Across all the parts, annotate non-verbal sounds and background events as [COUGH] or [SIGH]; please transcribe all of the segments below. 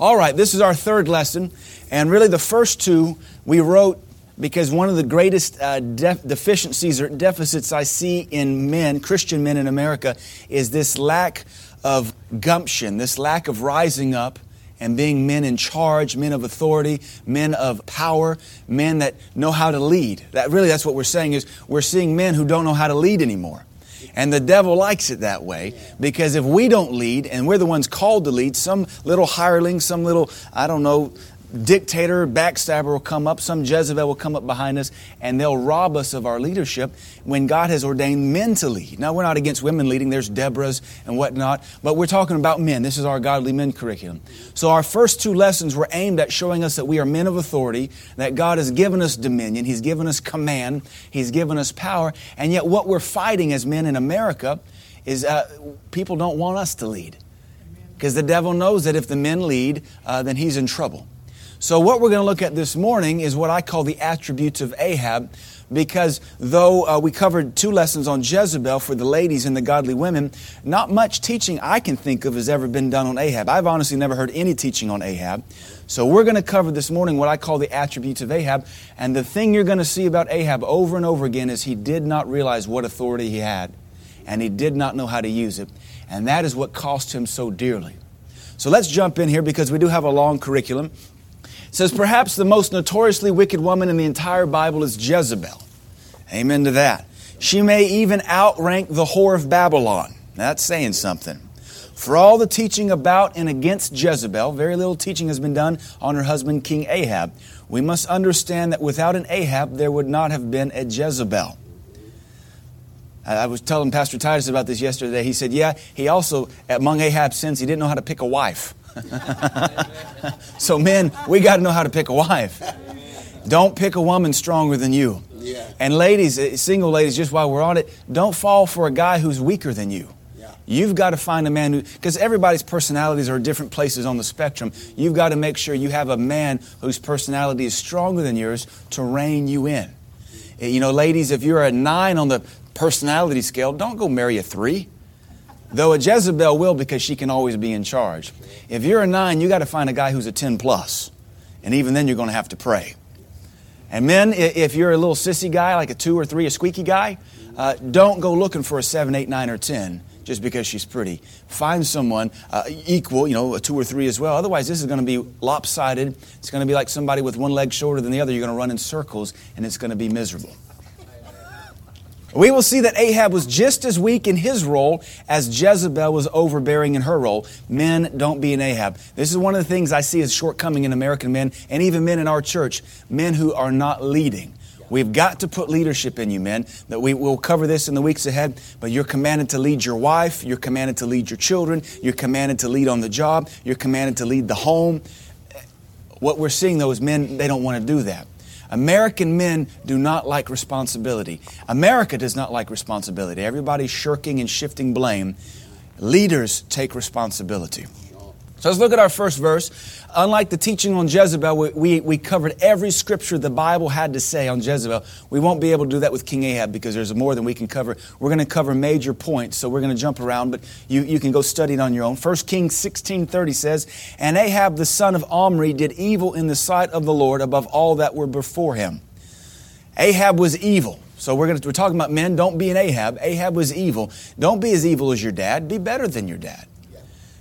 All right, this is our third lesson. And really, the first two we wrote because one of the greatest uh, def- deficiencies or deficits I see in men, Christian men in America, is this lack of gumption, this lack of rising up and being men in charge, men of authority, men of power, men that know how to lead. That really that's what we're saying is we're seeing men who don't know how to lead anymore. And the devil likes it that way because if we don't lead and we're the ones called to lead, some little hireling, some little, I don't know, dictator, backstabber will come up, some Jezebel will come up behind us, and they'll rob us of our leadership when God has ordained men to lead. Now, we're not against women leading, there's Deborah's and whatnot, but we're talking about men. This is our Godly Men curriculum. So, our first two lessons were aimed at showing us that we are men of authority, that God has given us dominion, He's given us command, He's given us power, and yet what we're fighting as men in America is uh, people don't want us to lead. Because the devil knows that if the men lead, uh, then he's in trouble. So, what we're going to look at this morning is what I call the attributes of Ahab, because though uh, we covered two lessons on Jezebel for the ladies and the godly women, not much teaching I can think of has ever been done on Ahab. I've honestly never heard any teaching on Ahab. So, we're going to cover this morning what I call the attributes of Ahab. And the thing you're going to see about Ahab over and over again is he did not realize what authority he had, and he did not know how to use it. And that is what cost him so dearly. So, let's jump in here because we do have a long curriculum says, Perhaps the most notoriously wicked woman in the entire Bible is Jezebel. Amen to that. She may even outrank the whore of Babylon. That's saying something. For all the teaching about and against Jezebel, very little teaching has been done on her husband, King Ahab. We must understand that without an Ahab, there would not have been a Jezebel. I was telling Pastor Titus about this yesterday. He said, Yeah, he also, among Ahab's sins, he didn't know how to pick a wife. [LAUGHS] so, men, we got to know how to pick a wife. Don't pick a woman stronger than you. And ladies, eh, single ladies, just while we're on it, don't fall for a guy who's weaker than you. You've got to find a man who, because everybody's personalities are different places on the spectrum. You've got to make sure you have a man whose personality is stronger than yours to rein you in. Eh, you know, ladies, if you're a nine on the personality scale, don't go marry a three. Though a Jezebel will because she can always be in charge. If you're a nine, you got to find a guy who's a 10 plus. And even then, you're going to have to pray. And men, if you're a little sissy guy, like a two or three, a squeaky guy, uh, don't go looking for a seven, eight, nine, or 10 just because she's pretty. Find someone uh, equal, you know, a two or three as well. Otherwise, this is going to be lopsided. It's going to be like somebody with one leg shorter than the other. You're going to run in circles, and it's going to be miserable. We will see that Ahab was just as weak in his role as Jezebel was overbearing in her role. Men, don't be an Ahab. This is one of the things I see as shortcoming in American men and even men in our church, men who are not leading. We've got to put leadership in you, men. That we will cover this in the weeks ahead. But you're commanded to lead your wife. You're commanded to lead your children. You're commanded to lead on the job. You're commanded to lead the home. What we're seeing though is men, they don't want to do that. American men do not like responsibility. America does not like responsibility. Everybody's shirking and shifting blame. Leaders take responsibility. So let's look at our first verse. Unlike the teaching on Jezebel, we, we, we, covered every scripture the Bible had to say on Jezebel. We won't be able to do that with King Ahab because there's more than we can cover. We're going to cover major points, so we're going to jump around, but you, you can go study it on your own. 1 Kings 16.30 says, And Ahab the son of Omri did evil in the sight of the Lord above all that were before him. Ahab was evil. So we're, going to, we're talking about men. Don't be an Ahab. Ahab was evil. Don't be as evil as your dad. Be better than your dad.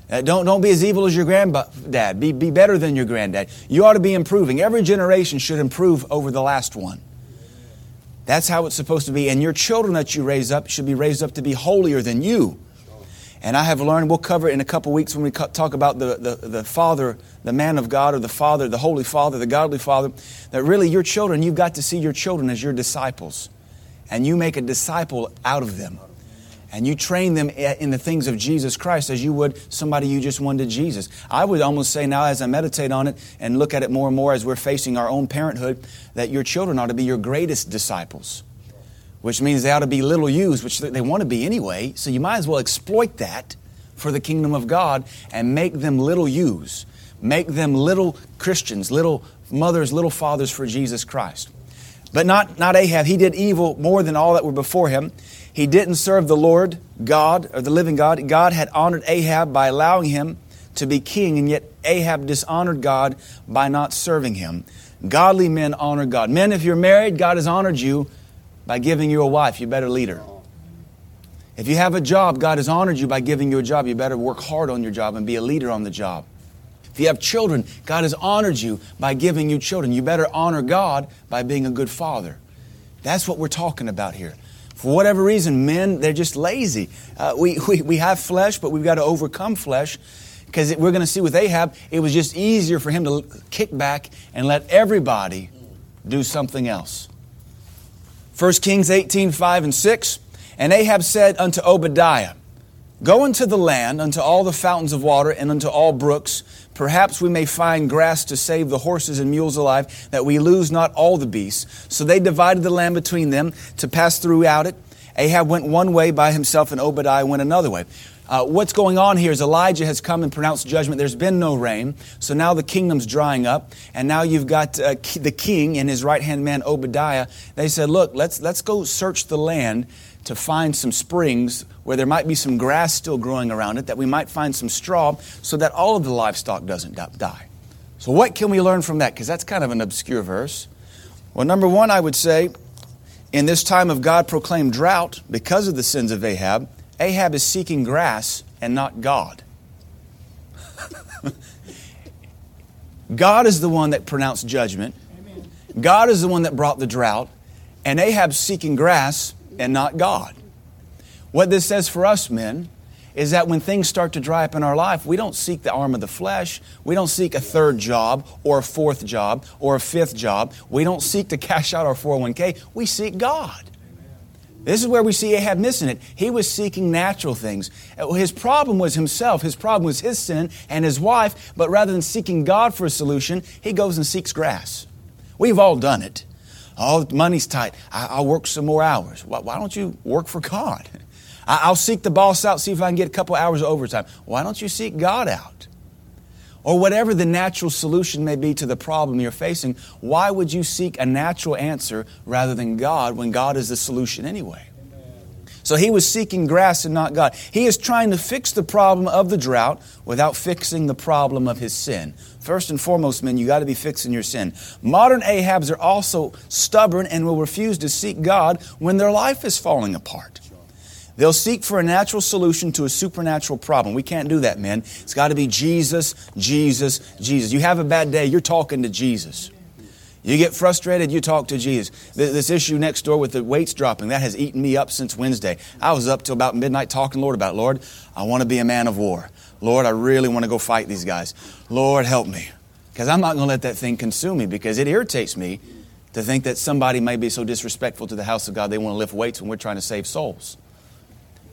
Uh, don't, don't be as evil as your granddad. Be, be better than your granddad. You ought to be improving. Every generation should improve over the last one. That's how it's supposed to be. And your children that you raise up should be raised up to be holier than you. And I have learned, we'll cover it in a couple weeks when we talk about the, the, the Father, the man of God, or the Father, the Holy Father, the Godly Father, that really your children, you've got to see your children as your disciples. And you make a disciple out of them and you train them in the things of Jesus Christ as you would somebody you just wanted Jesus. I would almost say now, as I meditate on it and look at it more and more as we're facing our own parenthood, that your children ought to be your greatest disciples, which means they ought to be little yous, which they want to be anyway. So you might as well exploit that for the kingdom of God and make them little yous. Make them little Christians, little mothers, little fathers for Jesus Christ. But not, not Ahab. He did evil more than all that were before him. He didn't serve the Lord God or the living God. God had honored Ahab by allowing him to be king, and yet Ahab dishonored God by not serving him. Godly men honor God. Men, if you're married, God has honored you by giving you a wife. You better lead her. If you have a job, God has honored you by giving you a job. You better work hard on your job and be a leader on the job. If you have children, God has honored you by giving you children. You better honor God by being a good father. That's what we're talking about here. For whatever reason, men, they're just lazy. Uh, we, we, we have flesh, but we've got to overcome flesh. Because we're going to see with Ahab, it was just easier for him to kick back and let everybody do something else. 1 Kings 18, 5 and 6. And Ahab said unto Obadiah, Go into the land, unto all the fountains of water, and unto all brooks. Perhaps we may find grass to save the horses and mules alive, that we lose not all the beasts. So they divided the land between them to pass throughout it. Ahab went one way by himself, and Obadiah went another way. Uh, what's going on here is Elijah has come and pronounced judgment. There's been no rain, so now the kingdom's drying up, and now you've got uh, the king and his right hand man Obadiah. They said, "Look, let's let's go search the land to find some springs where there might be some grass still growing around it, that we might find some straw, so that all of the livestock doesn't die." So, what can we learn from that? Because that's kind of an obscure verse. Well, number one, I would say, in this time of God proclaimed drought because of the sins of Ahab Ahab is seeking grass and not God. [LAUGHS] God is the one that pronounced judgment. God is the one that brought the drought. And Ahab's seeking grass and not God. What this says for us, men, is that when things start to dry up in our life, we don't seek the arm of the flesh. We don't seek a third job or a fourth job or a fifth job. We don't seek to cash out our 401k. We seek God. This is where we see Ahab missing it. He was seeking natural things. His problem was himself. His problem was his sin and his wife. But rather than seeking God for a solution, he goes and seeks grass. We've all done it. Oh, money's tight. I, will work some more hours. Why, why, don't you work for God? [LAUGHS] I, will seek the boss out, see if I can get a couple hours of overtime. Why don't you seek God out? Or whatever the natural solution may be to the problem you're facing, why would you seek a natural answer rather than God when God is the solution anyway? So he was seeking grass and not God. He is trying to fix the problem of the drought without fixing the problem of his sin. First and foremost, men, you got to be fixing your sin. Modern Ahabs are also stubborn and will refuse to seek God when their life is falling apart. They'll seek for a natural solution to a supernatural problem. We can't do that, men. It's got to be Jesus, Jesus, Jesus. You have a bad day, you're talking to Jesus. You get frustrated, you talk to Jesus. This issue next door with the weights dropping, that has eaten me up since Wednesday. I was up till about midnight talking Lord about, Lord, I want to be a man of war. Lord, I really want to go fight these guys. Lord, help me. Because I'm not going to let that thing consume me because it irritates me to think that somebody may be so disrespectful to the house of God they want to lift weights when we're trying to save souls.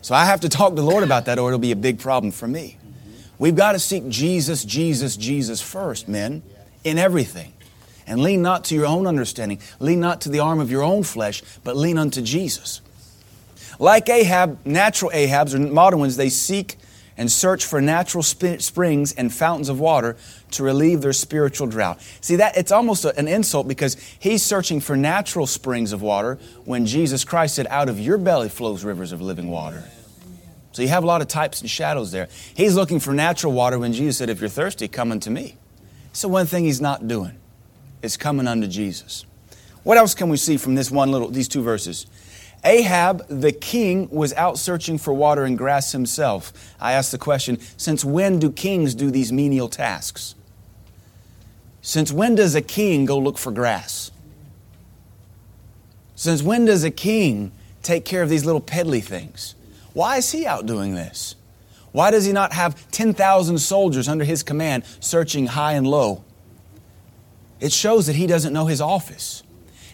So I have to talk to the Lord about that or it'll be a big problem for me. We've got to seek Jesus, Jesus, Jesus first, men, in everything. And lean not to your own understanding, lean not to the arm of your own flesh, but lean unto Jesus. Like Ahab, natural Ahabs or modern ones, they seek and search for natural sp- springs and fountains of water to relieve their spiritual drought. See that it's almost a, an insult because he's searching for natural springs of water when Jesus Christ said, "Out of your belly flows rivers of living water." So you have a lot of types and shadows there. He's looking for natural water when Jesus said, "If you're thirsty, come unto me." So one thing he's not doing is coming unto Jesus. What else can we see from this one little these two verses? Ahab, the king, was out searching for water and grass himself. I ask the question since when do kings do these menial tasks? Since when does a king go look for grass? Since when does a king take care of these little peddly things? Why is he out doing this? Why does he not have 10,000 soldiers under his command searching high and low? It shows that he doesn't know his office.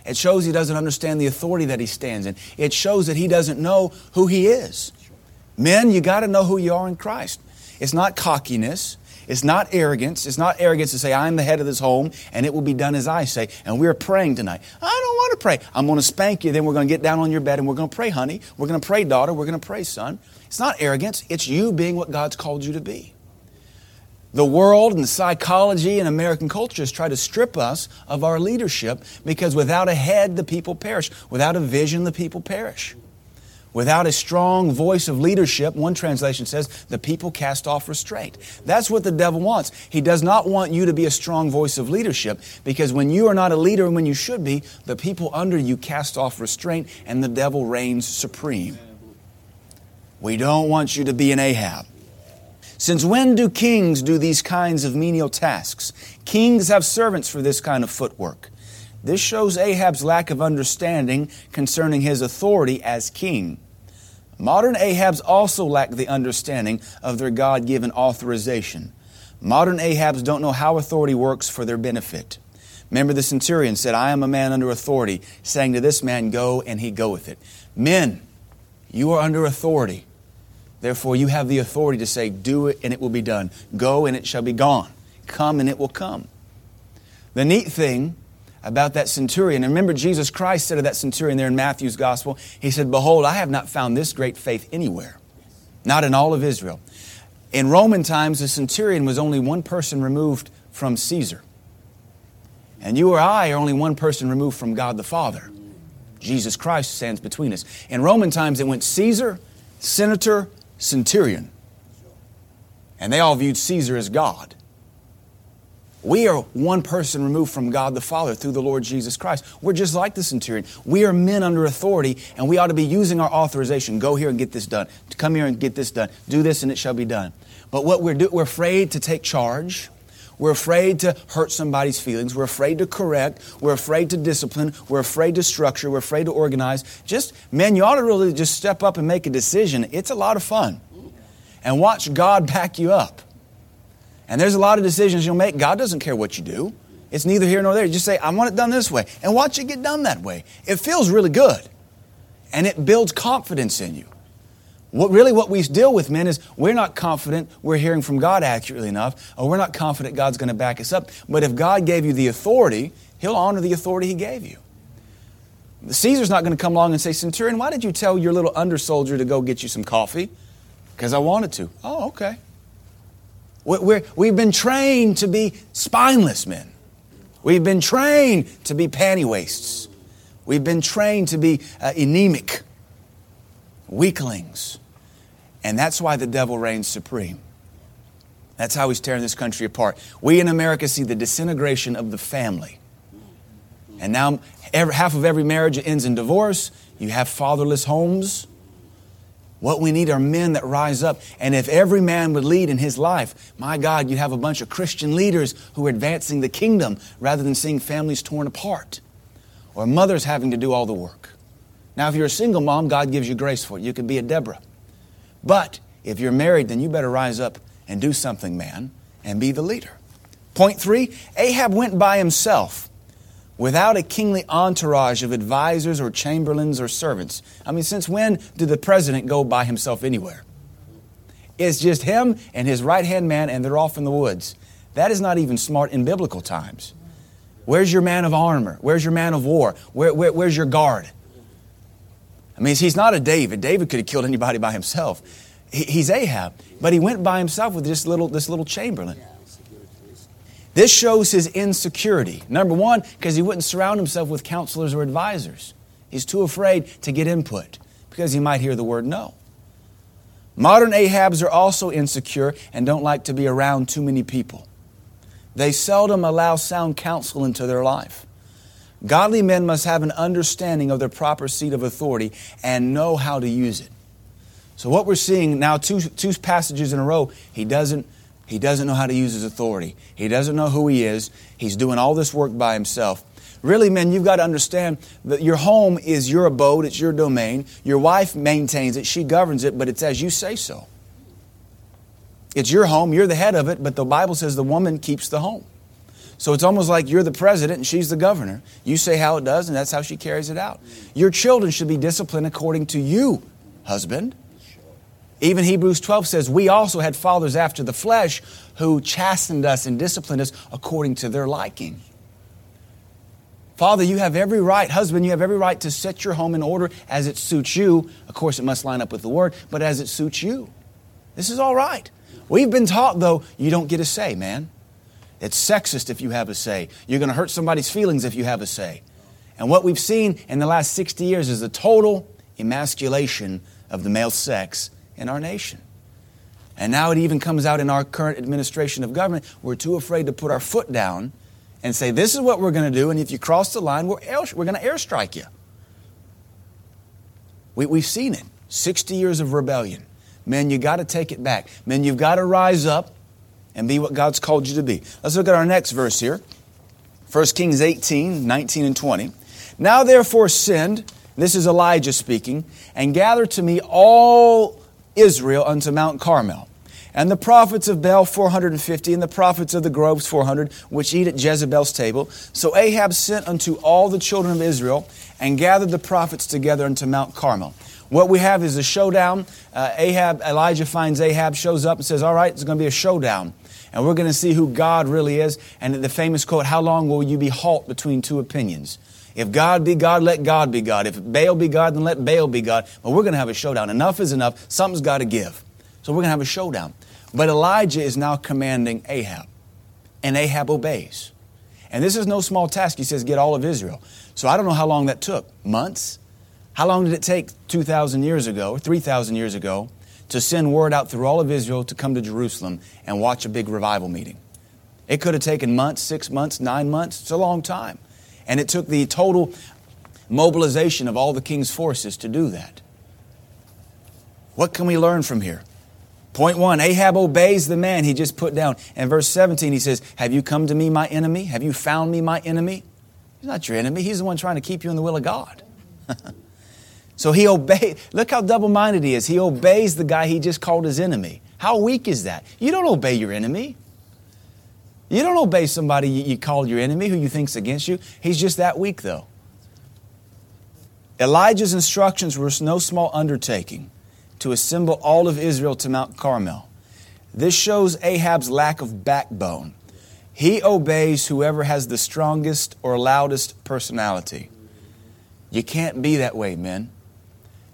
It shows he doesn't understand the authority that he stands in. It shows that he doesn't know who he is. Men, you got to know who you are in Christ. It's not cockiness. It's not arrogance. It's not arrogance to say, I'm the head of this home and it will be done as I say. And we're praying tonight. I don't want to pray. I'm going to spank you. Then we're going to get down on your bed and we're going to pray, honey. We're going to pray, daughter. We're going to pray, son. It's not arrogance. It's you being what God's called you to be. The world and psychology and American culture has tried to strip us of our leadership because without a head, the people perish. Without a vision, the people perish. Without a strong voice of leadership, one translation says, the people cast off restraint. That's what the devil wants. He does not want you to be a strong voice of leadership because when you are not a leader and when you should be, the people under you cast off restraint and the devil reigns supreme. We don't want you to be an Ahab. Since when do kings do these kinds of menial tasks? Kings have servants for this kind of footwork. This shows Ahab's lack of understanding concerning his authority as king. Modern Ahabs also lack the understanding of their God given authorization. Modern Ahabs don't know how authority works for their benefit. Remember, the centurion said, I am a man under authority, saying to this man, Go, and he goeth it. Men, you are under authority. Therefore, you have the authority to say, Do it, and it will be done. Go, and it shall be gone. Come, and it will come. The neat thing about that centurion. And remember, Jesus Christ said to that centurion there in Matthew's gospel, He said, Behold, I have not found this great faith anywhere, not in all of Israel. In Roman times, the centurion was only one person removed from Caesar. And you or I are only one person removed from God the Father. Jesus Christ stands between us. In Roman times, it went Caesar, senator, centurion. And they all viewed Caesar as God. We are one person removed from God the Father through the Lord Jesus Christ. We're just like the centurion. We are men under authority, and we ought to be using our authorization. Go here and get this done. Come here and get this done. Do this, and it shall be done. But what we're we're afraid to take charge. We're afraid to hurt somebody's feelings. We're afraid to correct. We're afraid to discipline. We're afraid to structure. We're afraid to organize. Just, man, you ought to really just step up and make a decision. It's a lot of fun. And watch God back you up. And there's a lot of decisions you'll make. God doesn't care what you do. It's neither here nor there. You just say, I want it done this way. And watch it get done that way. It feels really good. And it builds confidence in you. What really what we deal with, men, is we're not confident we're hearing from God accurately enough, or we're not confident God's going to back us up. But if God gave you the authority, He'll honor the authority He gave you. Caesar's not going to come along and say, Centurion, why did you tell your little under soldier to go get you some coffee? Because I wanted to. Oh, okay. We're, we've been trained to be spineless men. We've been trained to be panty waists. We've been trained to be uh, anemic, weaklings. And that's why the devil reigns supreme. That's how he's tearing this country apart. We in America see the disintegration of the family. And now, every, half of every marriage ends in divorce. You have fatherless homes. What we need are men that rise up. And if every man would lead in his life, my God, you'd have a bunch of Christian leaders who are advancing the kingdom rather than seeing families torn apart or mothers having to do all the work. Now, if you're a single mom, God gives you grace for it. You could be a Deborah. But if you're married, then you better rise up and do something, man, and be the leader. Point three Ahab went by himself without a kingly entourage of advisors or chamberlains or servants. I mean, since when did the president go by himself anywhere? It's just him and his right hand man, and they're off in the woods. That is not even smart in biblical times. Where's your man of armor? Where's your man of war? Where, where, where's your guard? I mean, he's not a David. David could have killed anybody by himself. He, he's Ahab, but he went by himself with this little, this little chamberlain. This shows his insecurity. Number one, because he wouldn't surround himself with counselors or advisors. He's too afraid to get input because he might hear the word no. Modern Ahabs are also insecure and don't like to be around too many people. They seldom allow sound counsel into their life. Godly men must have an understanding of their proper seat of authority and know how to use it. So, what we're seeing now, two, two passages in a row, he doesn't he doesn't know how to use his authority. He doesn't know who he is. He's doing all this work by himself. Really, men, you've got to understand that your home is your abode, it's your domain. Your wife maintains it, she governs it, but it's as you say so. It's your home, you're the head of it, but the Bible says the woman keeps the home. So it's almost like you're the president and she's the governor. You say how it does, and that's how she carries it out. Your children should be disciplined according to you, husband. Even Hebrews 12 says, We also had fathers after the flesh who chastened us and disciplined us according to their liking. Father, you have every right, husband, you have every right to set your home in order as it suits you. Of course, it must line up with the word, but as it suits you. This is all right. We've been taught, though, you don't get a say, man. It's sexist if you have a say. You're going to hurt somebody's feelings if you have a say. And what we've seen in the last 60 years is a total emasculation of the male sex in our nation. And now it even comes out in our current administration of government. We're too afraid to put our foot down and say, This is what we're going to do, and if you cross the line, we're, air, we're going to airstrike you. We, we've seen it 60 years of rebellion. Men, you got to take it back. Men, you've got to rise up and be what God's called you to be. Let's look at our next verse here 1 Kings 18, 19, and 20. Now therefore send, this is Elijah speaking, and gather to me all Israel unto Mount Carmel. And the prophets of Baal 450, and the prophets of the groves 400, which eat at Jezebel's table. So Ahab sent unto all the children of Israel, and gathered the prophets together unto Mount Carmel. What we have is a showdown. Uh, Ahab, Elijah finds Ahab, shows up and says, All right, it's going to be a showdown. And we're going to see who God really is. And the famous quote, How long will you be halt between two opinions? If God be God, let God be God. If Baal be God, then let Baal be God. But we're going to have a showdown. Enough is enough. Something's got to give. So we're going to have a showdown. But Elijah is now commanding Ahab. And Ahab obeys. And this is no small task. He says, Get all of Israel. So I don't know how long that took. Months? How long did it take 2,000 years ago, 3,000 years ago, to send word out through all of Israel to come to Jerusalem and watch a big revival meeting? It could have taken months, six months, nine months. It's a long time. And it took the total mobilization of all the king's forces to do that. What can we learn from here? Point one Ahab obeys the man he just put down. And verse 17, he says, Have you come to me, my enemy? Have you found me, my enemy? He's not your enemy. He's the one trying to keep you in the will of God. [LAUGHS] So he obeys. Look how double minded he is. He obeys the guy he just called his enemy. How weak is that? You don't obey your enemy. You don't obey somebody you, call your enemy who you think's against you. He's just that weak, though. Elijah's instructions were no small undertaking to assemble all of Israel to Mount Carmel. This shows Ahab's lack of backbone. He obeys whoever has the strongest or loudest personality. You can't be that way, men.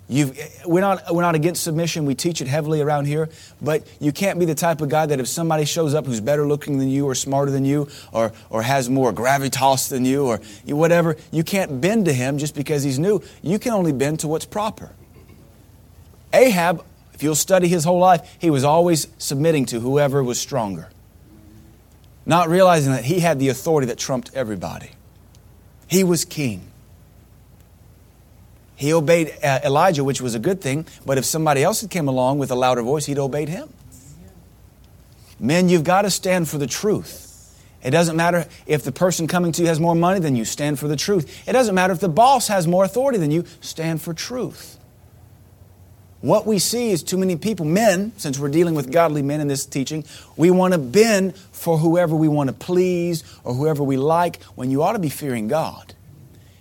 You've, we're, not, we're not against submission. We teach it heavily around here. But you can't be the type of guy that if somebody shows up who's better looking than you or smarter than you or, or has more gravitas than you or whatever, you can't bend to him just because he's new. You can only bend to what's proper. Ahab, if you'll study his whole life, he was always submitting to whoever was stronger, not realizing that he had the authority that trumped everybody. He was king. He obeyed uh, Elijah, which was a good thing, but if somebody else had came along with a louder voice, he'd obeyed him. Men, you've got to stand for the truth. It doesn't matter if the person coming to you has more money than you, stand for the truth. It doesn't matter if the boss has more authority than you, stand for truth. What we see is too many people, men, since we're dealing with godly men in this teaching, we want to bend for whoever we want to please or whoever we like when you ought to be fearing God.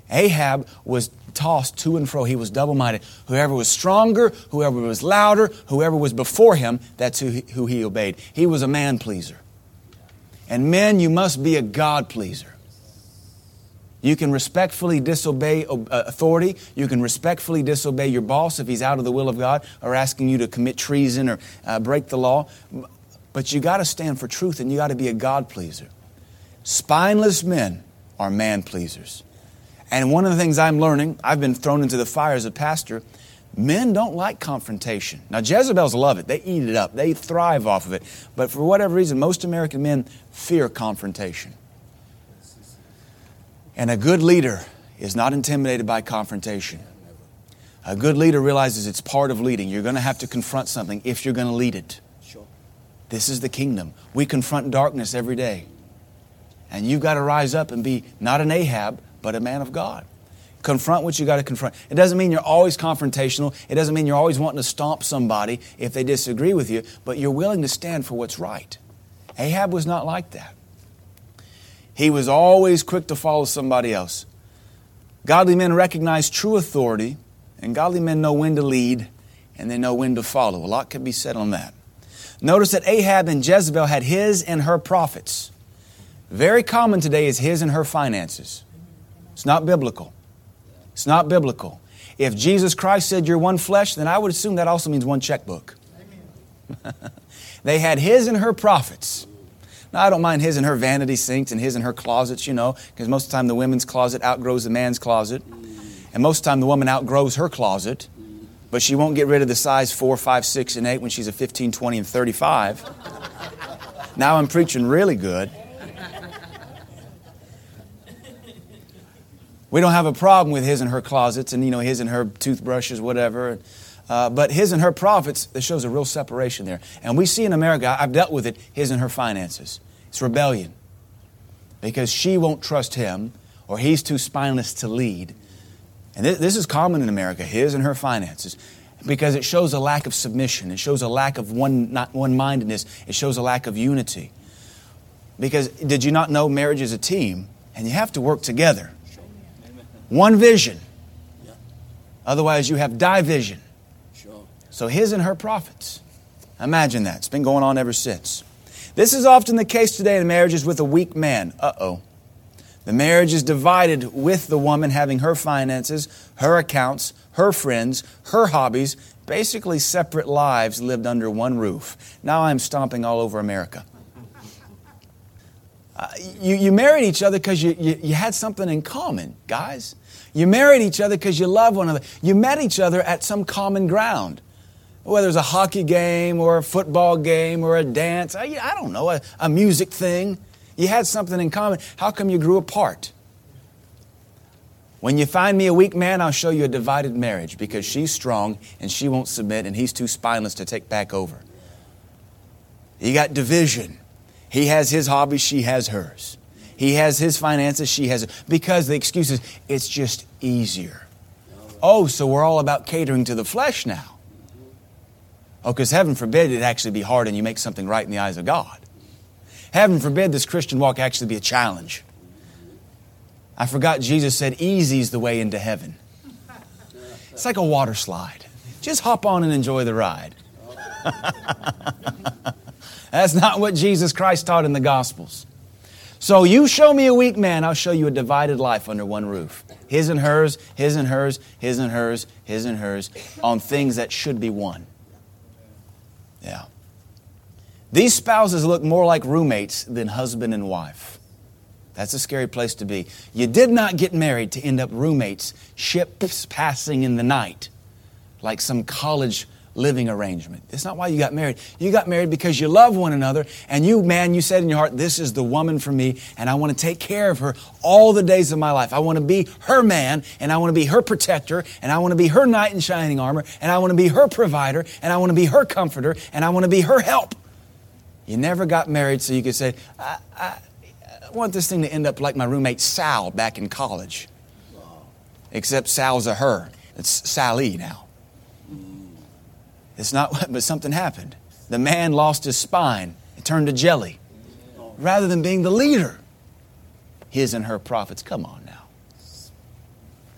Ahab was tossed to and fro. He was double minded. Whoever was stronger, whoever was louder, whoever was before him, that's who he, who he obeyed. He was a man pleaser. And men, you must be a God pleaser. You can respectfully disobey uh, authority. You can respectfully disobey your boss if he's out of the will of God or asking you to commit treason or uh, break the law. But you got to stand for truth and you got to be a God pleaser. Spineless men are man pleasers. And one of the things I'm learning, I've been thrown into the fire as a pastor, men don't like confrontation. Now, Jezebels love it, they eat it up, they thrive off of it. But for whatever reason, most American men fear confrontation. And a good leader is not intimidated by confrontation. A good leader realizes it's part of leading. You're going to have to confront something if you're going to lead it. Sure. This is the kingdom. We confront darkness every day. And you've got to rise up and be not an Ahab, but a man of God. Confront what you got to confront. It doesn't mean you're always confrontational. It doesn't mean you're always wanting to stomp somebody if they disagree with you, but you're willing to stand for what's right. Ahab was not like that. He was always quick to follow somebody else. Godly men recognize true authority, and godly men know when to lead and they know when to follow. A lot can be said on that. Notice that Ahab and Jezebel had his and her prophets. Very common today is his and her finances. It's not biblical. It's not biblical. If Jesus Christ said you're one flesh, then I would assume that also means one checkbook. [LAUGHS] they had his and her prophets. Now, I don't mind his and her vanity sinks and his and her closets, you know, because most of the time the women's closet outgrows the man's closet. And most of the time the woman outgrows her closet. but she won't get rid of the size 4, 5, 6, and 8 when she's a 15, 20, and 35. Now I'm preaching really good. We don't have a problem with his and her closets and, you know, his and her toothbrushes, whatever. Uh, but his and her prophets, there shows a real separation there. And we see in America, I've dealt with it, his and her finances. It's rebellion. Because she won't trust him, or he's too spineless to lead. And this, this is common in America, his and her finances. Because it shows a lack of submission. It shows a lack of one, not one-mindedness. It shows a lack of unity. Because did you not know marriage is a team, and you have to work together. One vision. Otherwise, you have division. So his and her prophets. Imagine that. It's been going on ever since. This is often the case today in marriages with a weak man. Uh oh. The marriage is divided with the woman having her finances, her accounts, her friends, her hobbies, basically separate lives lived under one roof. Now I'm stomping all over America. You, you married each other because you, you, you had something in common, guys. You married each other because you love one another. You met each other at some common ground. Whether it's a hockey game or a football game or a dance, I, I don't know, a, a music thing. You had something in common. How come you grew apart? When you find me a weak man, I'll show you a divided marriage because she's strong and she won't submit and he's too spineless to take back over. You got division. He has his hobbies, she has hers. He has his finances, she has because the excuse is it's just easier. Oh, so we're all about catering to the flesh now. Oh, because heaven forbid it actually be hard and you make something right in the eyes of God. Heaven forbid this Christian walk actually be a challenge. I forgot Jesus said, Easy's the way into heaven. It's like a water slide. Just hop on and enjoy the ride. [LAUGHS] That's not what Jesus Christ taught in the Gospels. So you show me a weak man, I'll show you a divided life under one roof. His and hers, his and hers, his and hers, his and hers, on things that should be one. Yeah. These spouses look more like roommates than husband and wife. That's a scary place to be. You did not get married to end up roommates, ships passing in the night, like some college living arrangement. That's not why you got married. You got married because you love one another, and you, man, you said in your heart, This is the woman for me, and I want to take care of her all the days of my life. I want to be her man, and I want to be her protector, and I want to be her knight in shining armor, and I want to be her provider, and I want to be her comforter, and I want to be her help. You never got married so you could say, I, I, I want this thing to end up like my roommate Sal back in college. Except Sal's a her. It's Sally now. It's not, what, but something happened. The man lost his spine. It turned to jelly. Rather than being the leader, his and her prophets. Come on now.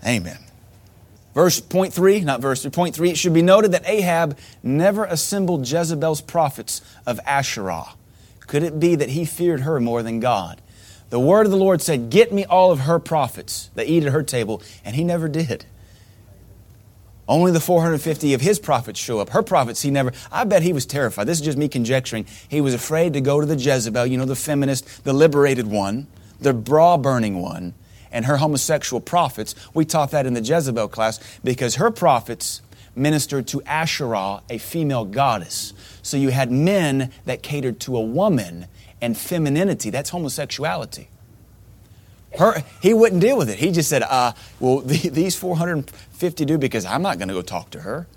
Amen. Verse point three, not verse three, point three, it should be noted that Ahab never assembled Jezebel's prophets of Asherah. Could it be that he feared her more than God? The word of the Lord said, Get me all of her prophets that eat at her table, and he never did. Only the 450 of his prophets show up. Her prophets, he never. I bet he was terrified. This is just me conjecturing. He was afraid to go to the Jezebel, you know, the feminist, the liberated one, the bra burning one, and her homosexual prophets. We taught that in the Jezebel class because her prophets ministered to Asherah, a female goddess. So you had men that catered to a woman and femininity. That's homosexuality. Her, he wouldn't deal with it. He just said, uh, Well, [LAUGHS] the, these 450 do because I'm not going to go talk to her.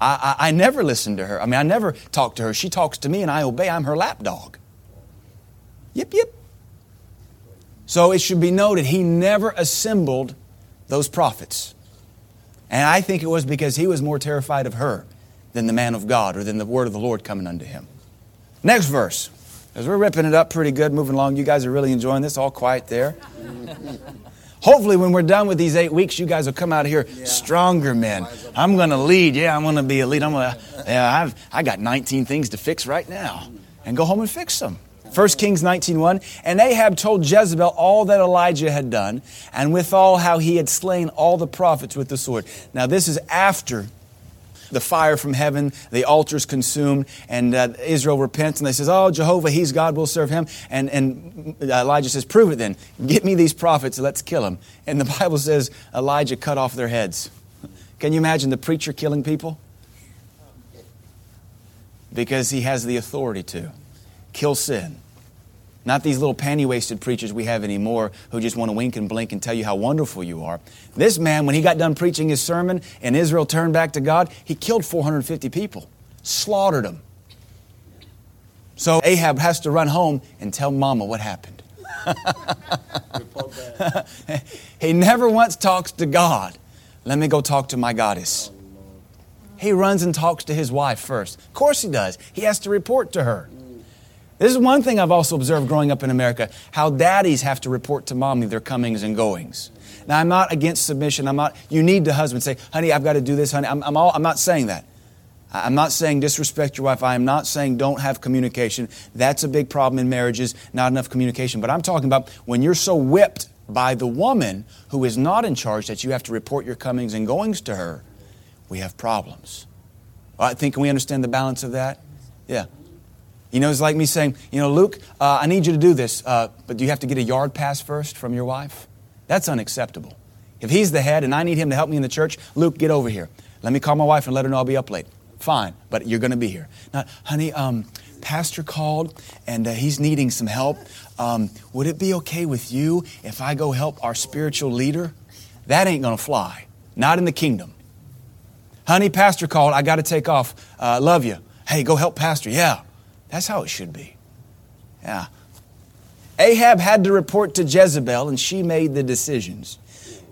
I, I, I never listen to her. I mean, I never talk to her. She talks to me and I obey. I'm her lapdog. Yip, yip. So it should be noted, he never assembled those prophets. And I think it was because he was more terrified of her than the man of God or than the word of the Lord coming unto him. Next verse. As we're ripping it up pretty good, moving along, you guys are really enjoying this, all quiet there. Hopefully, when we're done with these eight weeks, you guys will come out of here yeah. stronger men. I'm going to lead. Yeah, I'm going to be a lead. I'm going to, yeah, I've, I got 19 things to fix right now. And go home and fix them. 1 Kings 19.1, And Ahab told Jezebel all that Elijah had done, and withal how he had slain all the prophets with the sword. Now, this is after the fire from heaven, the altar's consumed, and uh, Israel repents, and they says, "Oh, Jehovah, He's God, we'll serve Him." And and Elijah says, "Prove it then. Get me these prophets, let's kill them." And the [LAUGHS] Bible says Elijah cut off their heads. Can you imagine the preacher killing people? Because he has the authority to kill sin. Not these little panty waisted preachers we have anymore who just want to wink and blink and tell you how wonderful you are. This man, when he got done preaching his sermon and Israel turned back to God, he killed 450 people, slaughtered them. So Ahab has to run home and tell mama what happened. [LAUGHS] he never once talks to God. Let me go talk to my goddess. He runs and talks to his wife first. Of course he does. He has to report to her. This is one thing I've also observed growing up in America how daddies have to report to mommy their comings and goings. Now, I'm not against submission. I'm not, you need the husband say, honey, I've got to do this, honey. I'm, I'm, all, I'm not saying that. I'm not saying disrespect your wife. I am not saying don't have communication. That's a big problem in marriages, not enough communication. But I'm talking about when you're so whipped by the woman who is not in charge that you have to report your comings and goings to her, we have problems. I think, can we understand the balance of that? Yeah. You know, it's like me saying, you know, Luke, uh, I need you to do this, uh, but do you have to get a yard pass first from your wife? That's unacceptable. If he's the head and I need him to help me in the church, Luke, get over here. Let me call my wife and let her know I'll be up late. Fine, but you're going to be here. Now, honey, um, pastor called and uh, he's needing some help. Um, would it be okay with you if I go help our spiritual leader? That ain't going to fly. Not in the kingdom. Honey, pastor called. I got to take off. Uh, love you. Hey, go help pastor. Yeah. That's how it should be. Yeah. Ahab had to report to Jezebel, and she made the decisions.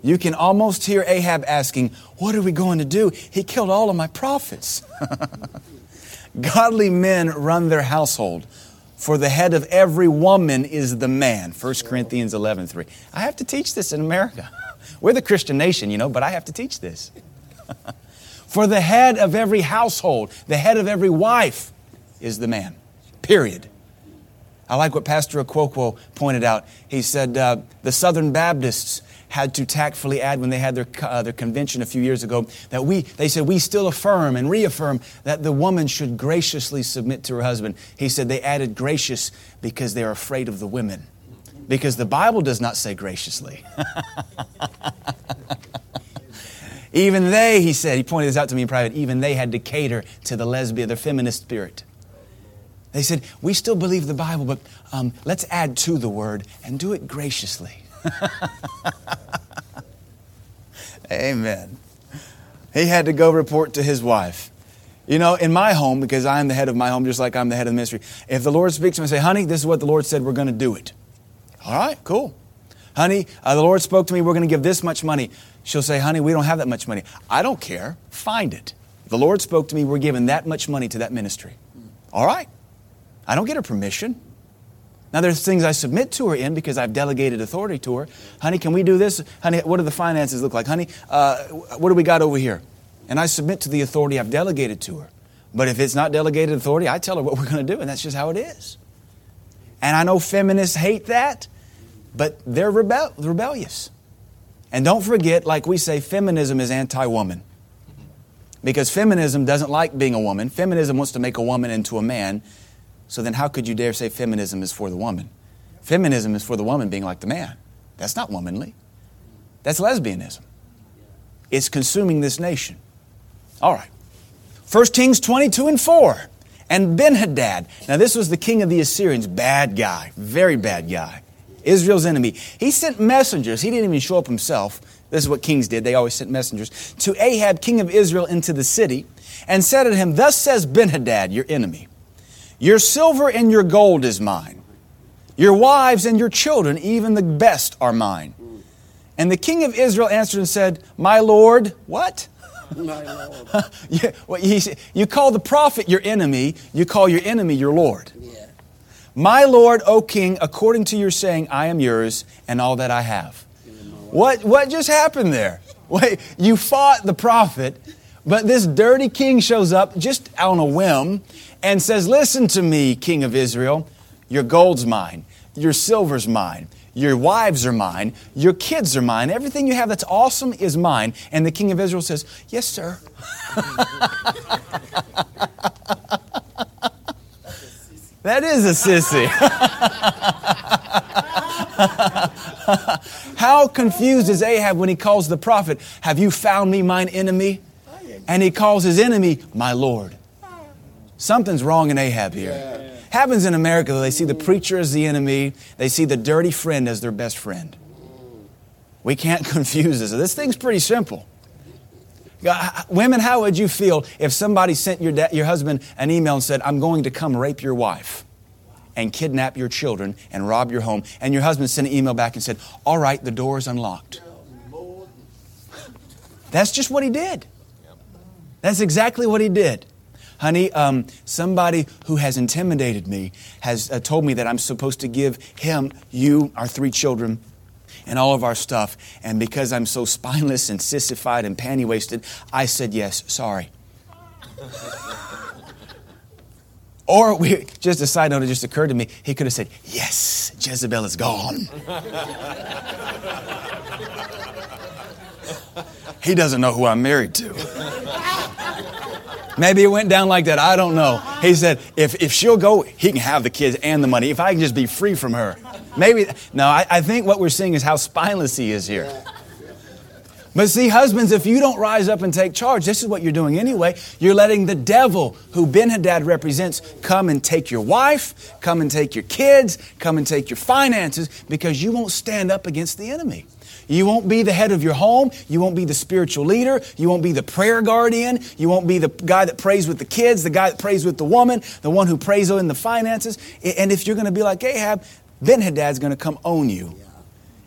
You can almost hear Ahab asking, What are we going to do? He killed all of my prophets. [LAUGHS] Godly men run their household, for the head of every woman is the man. 1 Corinthians 11 3. I have to teach this in America. [LAUGHS] We're the Christian nation, you know, but I have to teach this. [LAUGHS] for the head of every household, the head of every wife is the man. Period. I like what Pastor Okonkwo pointed out. He said uh, the Southern Baptists had to tactfully add when they had their, uh, their convention a few years ago that we, they said, we still affirm and reaffirm that the woman should graciously submit to her husband. He said they added gracious because they're afraid of the women. Because the Bible does not say graciously. [LAUGHS] even they, he said, he pointed this out to me in private, even they had to cater to the lesbian, the feminist spirit. They said, We still believe the Bible, but um, let's add to the word and do it graciously. [LAUGHS] Amen. He had to go report to his wife. You know, in my home, because I am the head of my home, just like I'm the head of the ministry, if the Lord speaks to me and say, honey, this is what the Lord said, we're going to do it. All right, cool. Honey, uh, the Lord spoke to me, we're going to give this much money. She'll say, honey, we don't have that much money. I don't care. Find it. The Lord spoke to me, we're giving that much money to that ministry. All right. I don't get her permission. Now, there's things I submit to her in because I've delegated authority to her. Honey, can we do this? Honey, what do the finances look like? Honey, uh, what do we got over here? And I submit to the authority I've delegated to her. But if it's not delegated authority, I tell her what we're going to do, and that's just how it is. And I know feminists hate that, but they're rebel- rebellious. And don't forget, like we say, feminism is anti woman. Because feminism doesn't like being a woman. Feminism wants to make a woman into a man. So then, how could you dare say feminism is for the woman? Feminism is for the woman being like the man. That's not womanly. That's lesbianism. It's consuming this nation. All right. 1 Kings 22 and 4. And Benhadad. Now, this was the king of the Assyrians. Bad guy. Very bad guy. Israel's enemy. He sent messengers. He didn't even show up himself. This is what kings did. They always sent messengers to Ahab, king of Israel, into the city and said to him, Thus says Benhadad, your enemy. Your silver and your gold is mine. Your wives and your children, even the best, are mine. And the king of Israel answered and said, My Lord, what? [LAUGHS] My Lord. [LAUGHS] you, well, he, you call the prophet your enemy, you call your enemy your Lord. Yeah. My Lord, O king, according to your saying, I am yours and all that I have. What, what just happened there? [LAUGHS] Wait, you fought the prophet, but this dirty king shows up just on a whim and says, Listen to me, king of Israel. Your gold's mine, your silver's mine, your wives are mine, your kids are mine, everything you have that's awesome is mine. And the king of Israel says, Yes, sir. [LAUGHS] that is a sissy. [LAUGHS] How confused is Ahab when he calls the prophet, Have you found me mine enemy? And he calls his enemy my Lord. Something's wrong in Ahab here. Happens in America. They see the preacher as the enemy, they see the dirty friend as their best friend. We can't [LAUGHS] confuse this. This thing's pretty simple. Women, how would you feel if somebody sent your, da- your husband an email and said, I'm going to come rape your wife and kidnap your children and rob your home, and your husband sent an email back and said, All right, the door is unlocked? That's just what he did. That's exactly what he did. Honey, um, somebody who has intimidated me has uh, told me that I'm supposed to give him, you, our three children, and all of our stuff. And because I'm so spineless and sissified and panty wasted, I said yes, sorry. [LAUGHS] or we, just a side note, it just occurred to me, he could have said, Yes, Jezebel is gone. [LAUGHS] he doesn't know who I'm married to. [LAUGHS] Maybe it went down like that. I don't know. He said, if, if she'll go, he can have the kids and the money. If I can just be free from her. Maybe, no, I, I think what we're seeing is how spineless he is here. But see, husbands, if you don't rise up and take charge, this is what you're doing anyway. You're letting the devil, who Ben Hadad represents, come and take your wife, come and take your kids, come and take your finances, because you won't stand up against the enemy. You won't be the head of your home. You won't be the spiritual leader. You won't be the prayer guardian. You won't be the guy that prays with the kids, the guy that prays with the woman, the one who prays in the finances. And if you're going to be like Ahab, Ben Hadad's going to come own you.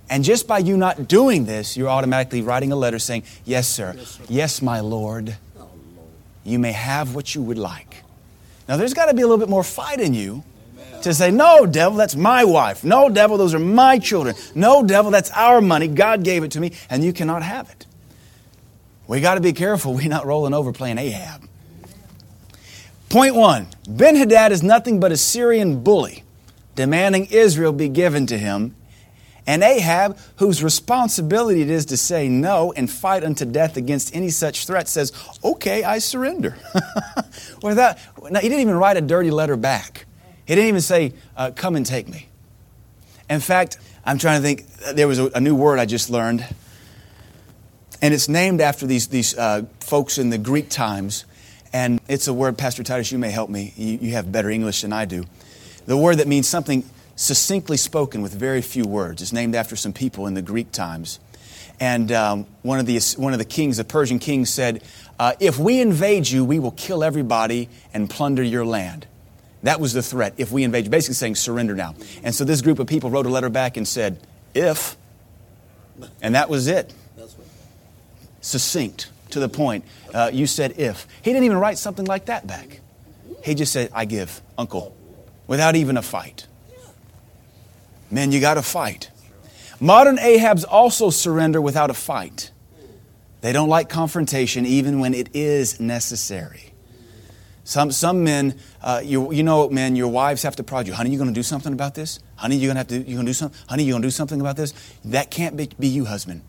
And just by you not doing this, you're automatically writing a letter saying, Yes, sir. Yes, sir. yes my Lord. Oh, you may have what you would like. Now, there's got to be a little bit more fight in you to say, No, devil, that's my wife. No, devil, those are my children. No, devil, that's our money. God gave it to me, and you cannot have it. We got to be careful [LAUGHS] we're not rolling over playing Ahab. Point one Ben Hadad is nothing but a Syrian bully demanding Israel be given to him. And Ahab, whose responsibility it is to say no and fight unto death against any such threat, says, Okay, I surrender. [LAUGHS] Without, now, he didn't even write a dirty letter back. He didn't even say, uh, Come and take me. In fact, I'm trying to think, there was a, a new word I just learned, and it's named after these, these uh, folks in the Greek times. And it's a word, Pastor Titus, you may help me. You, you have better English than I do. The word that means something succinctly spoken with very few words. It's named after some people in the Greek times. And um, one, of the, one of the kings, the Persian king, said, uh, If we invade you, we will kill everybody and plunder your land. That was the threat. If we invade basically saying surrender now. And so this group of people wrote a letter back and said, if, and that was it. Succinct, to the point. Uh, you said if. He didn't even write something like that back. He just said, I give, uncle, without even a fight. Man, you got to fight. Modern Ahabs also surrender without a fight. They don't like confrontation even when it is necessary. Some, some men, uh, you, you know, man, your wives have to prod you. Honey, you going to do something about this? Honey, you're going to have to, you going to do something? Honey, you going to do something about this? That can't be, be you, husband.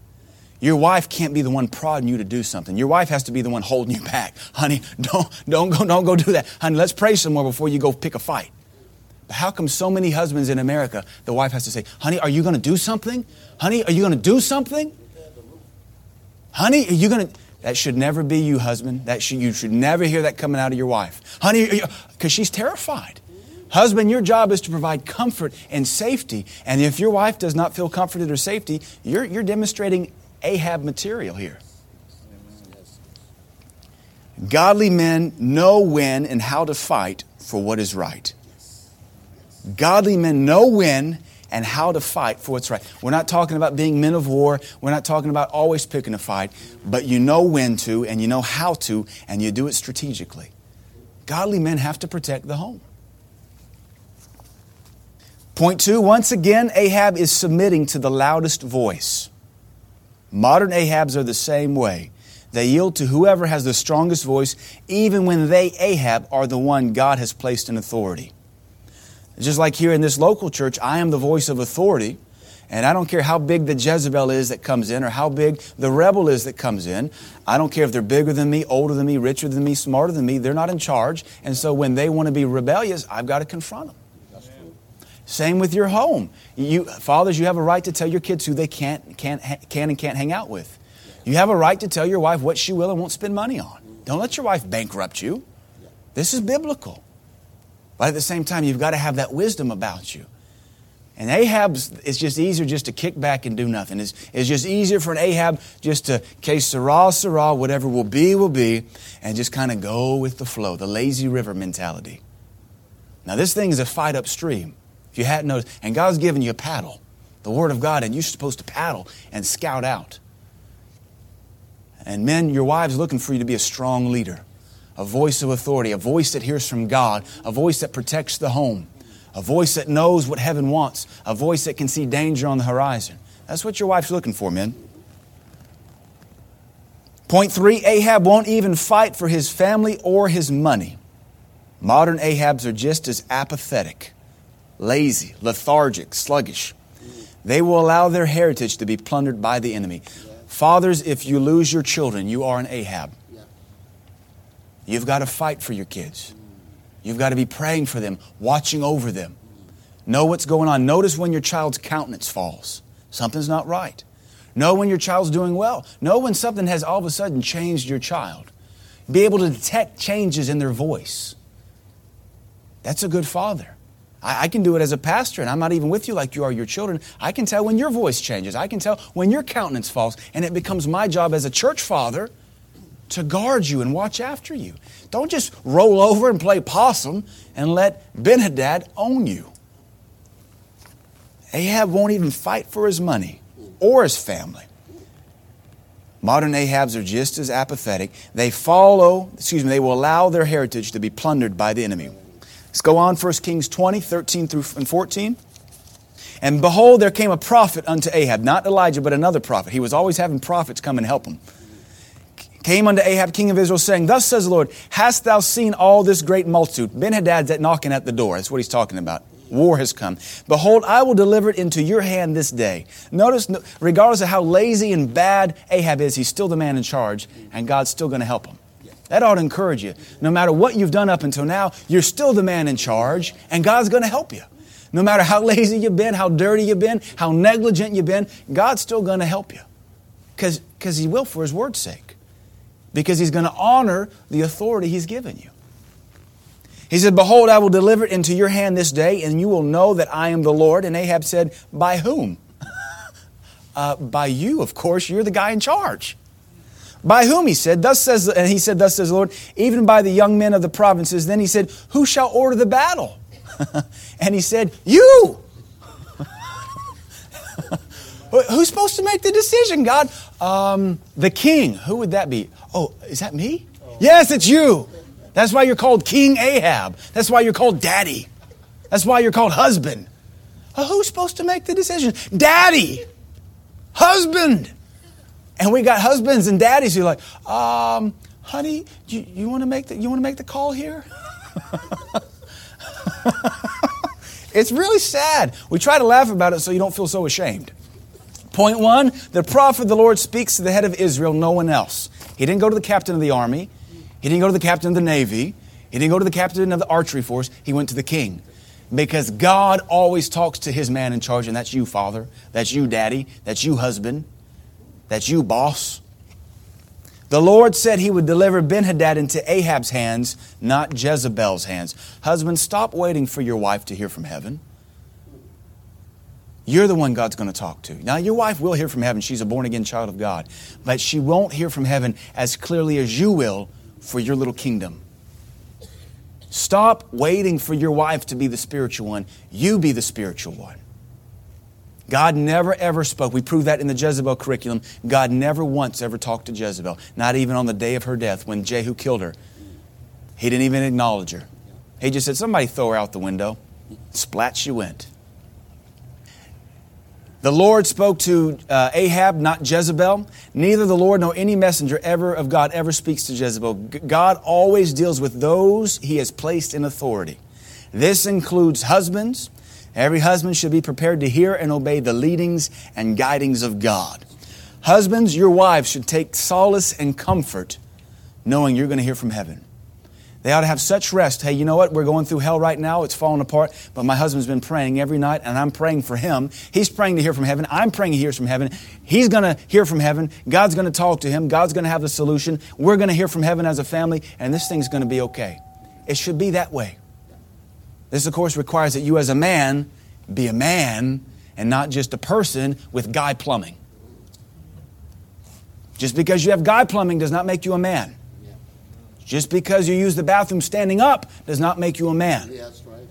Your wife can't be the one prodding you to do something. Your wife has to be the one holding you back. [LAUGHS] Honey, don't, don't, go, don't go do that. Honey, let's pray some more before you go pick a fight. But how come so many husbands in America, the wife has to say, Honey, are you going to do something? Honey, are you going to do something? Honey, are you going to. That should never be you, husband. That should, you should never hear that coming out of your wife. Honey, because she's terrified. Husband, your job is to provide comfort and safety. And if your wife does not feel comforted or safety, you're, you're demonstrating Ahab material here. Godly men know when and how to fight for what is right. Godly men know when and how to fight for what's right. We're not talking about being men of war. We're not talking about always picking a fight, but you know when to and you know how to, and you do it strategically. Godly men have to protect the home. Point two once again, Ahab is submitting to the loudest voice. Modern Ahabs are the same way. They yield to whoever has the strongest voice, even when they, Ahab, are the one God has placed in authority. Just like here in this local church, I am the voice of authority. And I don't care how big the Jezebel is that comes in or how big the rebel is that comes in. I don't care if they're bigger than me, older than me, richer than me, smarter than me. They're not in charge. And so when they want to be rebellious, I've got to confront them. Same with your home. You, fathers, you have a right to tell your kids who they can't, can't, can and can't hang out with. You have a right to tell your wife what she will and won't spend money on. Don't let your wife bankrupt you. This is biblical. But at the same time, you've got to have that wisdom about you. And Ahab, it's just easier just to kick back and do nothing. It's, it's just easier for an Ahab just to, okay, Sarah, Sarah, whatever will be, will be, and just kind of go with the flow, the lazy river mentality. Now, this thing is a fight upstream. If you hadn't noticed, and God's given you a paddle, the Word of God, and you're supposed to paddle and scout out. And men, your wives looking for you to be a strong leader, a voice of authority, a voice that hears from God, a voice that protects the home a voice that knows what heaven wants, a voice that can see danger on the horizon. That's what your wife's looking for, men. Point three Ahab won't even fight for his family or his money. Modern Ahabs are just as apathetic, lazy, lethargic, sluggish. They will allow their heritage to be plundered by the enemy. Fathers, if you lose your children, you are an Ahab. You've got to fight for your kids. You've got to be praying for them, watching over them. Know what's going on. Notice when your child's countenance falls. Something's not right. Know when your child's doing well. Know when something has all of a sudden changed your child. Be able to detect changes in their voice. That's a good father. I, I, can do it as a pastor, and I'm not even with you like you are your children. I can tell when your voice changes. I can tell when your countenance falls, and it becomes my job as a church father to guard you and watch after you. Don't just roll over and play possum and let Ben Hadad own you. Ahab won't even fight for his money or his family. Modern Ahabs are just as apathetic. They follow, excuse me, they will allow their heritage to be plundered by the enemy. Let's go on, 1 Kings 20, 13 through 14. And behold, there came a prophet unto Ahab, not Elijah, but another prophet. He was always having prophets come and help him came unto Ahab, king of Israel, saying, Thus says the Lord, Hast thou seen all this great multitude? Ben Hadad's at knocking at the door. That's what he's talking about. War has come. Behold, I will deliver it into your hand this day. Notice, regardless of how lazy and bad Ahab is, he's still the man in charge, and God's still going to help him. That ought to encourage you. No matter what you've done up until now, you're still the man in charge, and God's going to help you. No matter how lazy you've been, how dirty you've been, how negligent you've been, God's still going to help you. Because, because He will for His word's sake because he's going to honor the authority he's given you. He said, Behold, I will deliver it into your hand this day, and you will know that I am the Lord. And Ahab said, By whom? [LAUGHS] uh, by you, of course. You're the guy in charge. By whom? He said, Thus says, and he said, Thus says the Lord, even by the young men of the provinces. Then he said, Who shall order the battle? [LAUGHS] and he said, You! [LAUGHS] Who's supposed to make the decision, God? Um, the king. Who would that be? Oh, is that me? Oh. Yes, it's you. That's why you're called King Ahab. That's why you're called Daddy. That's why you're called husband. Well, who's supposed to make the decision? Daddy. Husband. And we got husbands and daddies who are like, um, honey, you, you want to make the you want to make the call here? [LAUGHS] it's really sad. We try to laugh about it so you don't feel so ashamed. Point one the prophet of the Lord speaks to the head of Israel, no one else. He didn't go to the captain of the army, he didn't go to the captain of the navy, he didn't go to the captain of the archery force, he went to the king. Because God always talks to his man in charge, and that's you, father. That's you, daddy. That's you, husband. That's you, boss. The Lord said he would deliver Ben Hadad into Ahab's hands, not Jezebel's hands. Husband, stop waiting for your wife to hear from heaven. You're the one God's going to talk to. Now, your wife will hear from heaven. She's a born again child of God. But she won't hear from heaven as clearly as you will for your little kingdom. Stop waiting for your wife to be the spiritual one. You be the spiritual one. God never ever spoke. We prove that in the Jezebel curriculum. God never once ever talked to Jezebel, not even on the day of her death when Jehu killed her. He didn't even acknowledge her. He just said, Somebody throw her out the window. Splat she went. The Lord spoke to uh, Ahab, not Jezebel. Neither the Lord nor any messenger ever of God ever speaks to Jezebel. God always deals with those he has placed in authority. This includes husbands. Every husband should be prepared to hear and obey the leadings and guidings of God. Husbands, your wives should take solace and comfort knowing you're going to hear from heaven. They ought to have such rest. Hey, you know what? We're going through hell right now. It's falling apart. But my husband's been praying every night, and I'm praying for him. He's praying to hear from heaven. I'm praying he hears from heaven. He's going to hear from heaven. God's going to talk to him. God's going to have the solution. We're going to hear from heaven as a family, and this thing's going to be okay. It should be that way. This, of course, requires that you, as a man, be a man and not just a person with guy plumbing. Just because you have guy plumbing does not make you a man. Just because you use the bathroom standing up does not make you a man. Yeah, that's right.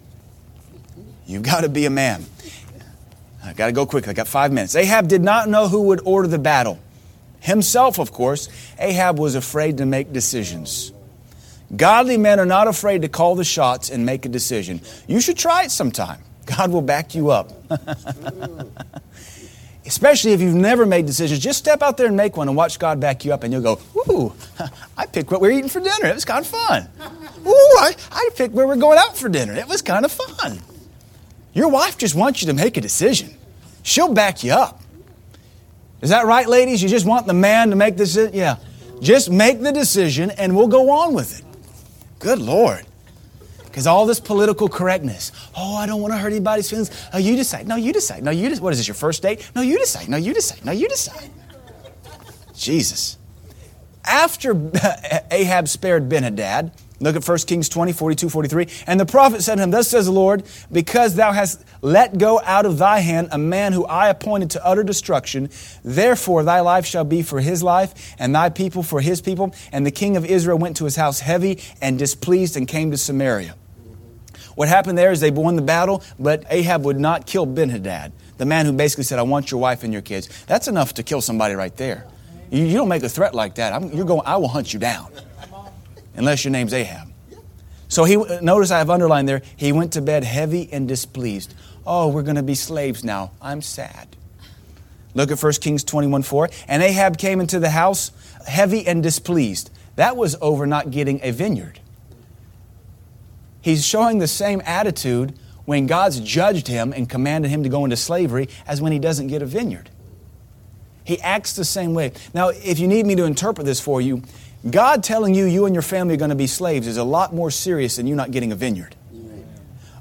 [LAUGHS] You've got to be a man. I got to go quick. I got five minutes. Ahab did not know who would order the battle. Himself, of course, Ahab was afraid to make decisions. Godly men are not afraid to call the shots and make a decision. You should try it sometime. God will back you up. [LAUGHS] Especially if you've never made decisions, just step out there and make one and watch God back you up, and you'll go, Ooh, [LAUGHS] I picked what we're eating for dinner. It was kind of fun. [LAUGHS] Ooh, I, I picked where we're going out for dinner. It was kind of fun. Your wife just wants you to make a decision, she'll back you up. Is that right, ladies? You just want the man to make this? Yeah. Just make the decision and we'll go on with it. Good Lord. Because all this political correctness. Oh, I don't want to hurt anybody's feelings. Oh, you decide. No, you decide. No, you decide. What is this, your first date? No, you decide. No, you decide. No, you decide. Jesus. After [LAUGHS] Ahab spared Ben-Hadad, look at 1 Kings 20, 42, 43. And the prophet said to him, Thus says the Lord, because thou hast let go out of thy hand a man who I appointed to utter destruction, therefore thy life shall be for his life, and thy people for his people. And the king of Israel went to his house heavy and displeased and came to Samaria. What happened there is they won the battle, but Ahab would not kill Ben Hadad, the man who basically said, I want your wife and your kids. That's enough to kill somebody right there. You, you don't make a threat like that. I'm, you're going, I will hunt you down. Unless your name's Ahab. So he notice I have underlined there, he went to bed heavy and displeased. Oh, we're going to be slaves now. I'm sad. Look at 1 Kings 21 4. And Ahab came into the house heavy and displeased. That was over not getting a vineyard. He's showing the same attitude when God's judged him and commanded him to go into slavery as when he doesn't get a vineyard. He acts the same way. Now, if you need me to interpret this for you, God telling you you and your family are going to be slaves is a lot more serious than you not getting a vineyard.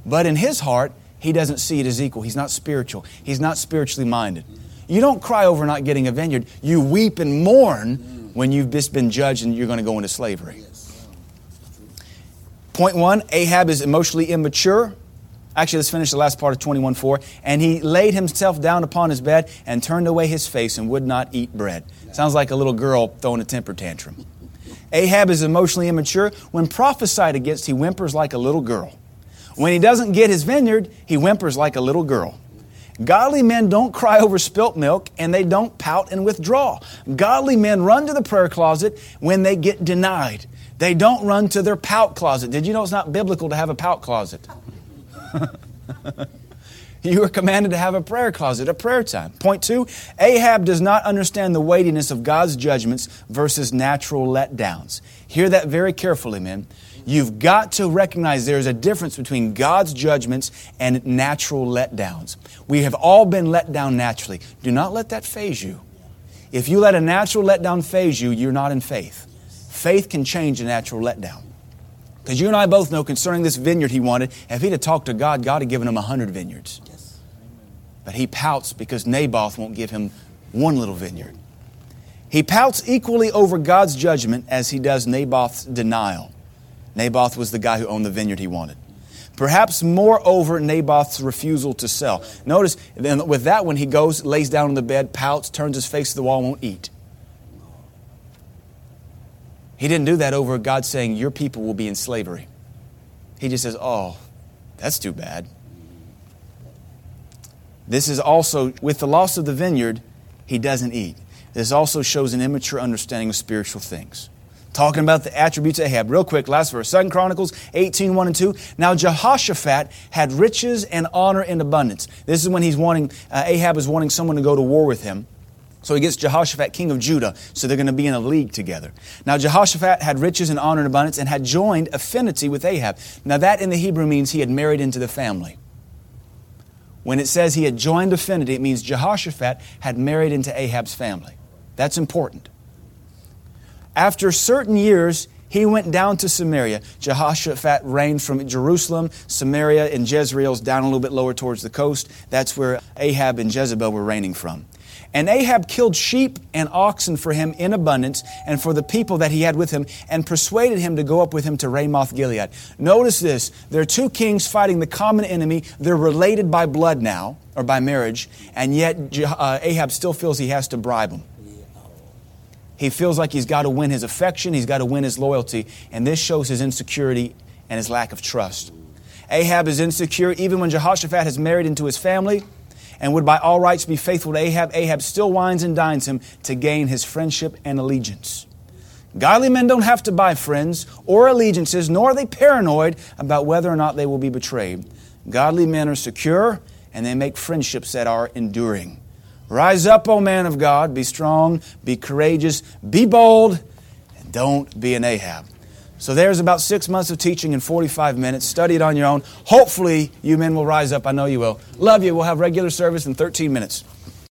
But in his heart, he doesn't see it as equal. He's not spiritual. He's not spiritually minded. You don't cry over not getting a vineyard. You weep and mourn when you've just been judged and you're going to go into slavery. Point one Ahab is emotionally immature. Actually, let's finish the last part of 21 4. And he laid himself down upon his bed and turned away his face and would not eat bread. Sounds like a little girl throwing a temper tantrum. Ahab is emotionally immature. When prophesied against, he whimpers like a little girl. When he doesn't get his vineyard, he whimpers like a little girl. Godly men don't cry over spilt milk and they don't pout and withdraw. Godly men run to the prayer closet when they get denied. They don't run to their pout closet. Did you know it's not biblical to have a pout closet? [LAUGHS] you are commanded to have a prayer closet, a prayer time. Point two Ahab does not understand the weightiness of God's judgments versus natural letdowns. Hear that very carefully, men. You've got to recognize there's a difference between God's judgments and natural letdowns. We have all been let down naturally. Do not let that phase you. If you let a natural letdown phase you, you're not in faith. Faith can change a natural letdown. Because you and I both know concerning this vineyard he wanted, if he'd have talked to God, God had given him a hundred vineyards. Yes. But he pouts because Naboth won't give him one little vineyard. He pouts equally over God's judgment as he does Naboth's denial. Naboth was the guy who owned the vineyard he wanted. Perhaps more over Naboth's refusal to sell. Notice with that one, he goes, lays down on the bed, pouts, turns his face to the wall, won't eat. He didn't do that over God saying, Your people will be in slavery. He just says, Oh, that's too bad. This is also, with the loss of the vineyard, he doesn't eat. This also shows an immature understanding of spiritual things. Talking about the attributes of Ahab. Real quick, last verse. 2 Chronicles 18, 1 and 2. Now Jehoshaphat had riches and honor in abundance. This is when he's wanting, uh, Ahab is wanting someone to go to war with him. So he gets Jehoshaphat, king of Judah. So they're going to be in a league together. Now, Jehoshaphat had riches and honor and abundance and had joined affinity with Ahab. Now, that in the Hebrew means he had married into the family. When it says he had joined affinity, it means Jehoshaphat had married into Ahab's family. That's important. After certain years, He went down to Samaria. Jehoshaphat reigned from Jerusalem, Samaria, and Jezreel's down a little bit lower towards the coast. That's where Ahab and Jezebel were reigning from. And Ahab killed sheep and oxen for him in abundance and for the people that he had with him and persuaded him to go up with him to Ramoth Gilead. Notice this there are two kings fighting the common enemy. They're related by blood now, or by marriage, and yet uh, Ahab still feels he has to bribe them. He feels like he's got to win his affection, he's got to win his loyalty, and this shows his insecurity and his lack of trust. Ahab is insecure even when Jehoshaphat has married into his family and would by all rights be faithful to Ahab, Ahab still wines and dines him to gain his friendship and allegiance. Godly men don't have to buy friends or allegiances, nor are they paranoid about whether or not they will be betrayed. Godly men are secure and they make friendships that are enduring. Rise up, O man of God, be strong, be courageous, be bold, and don't be an Ahab. So there's about six months of teaching in 45 minutes. Study it on your own. Hopefully, you men will rise up. I know you will. Love you. We'll have regular service in 13 minutes.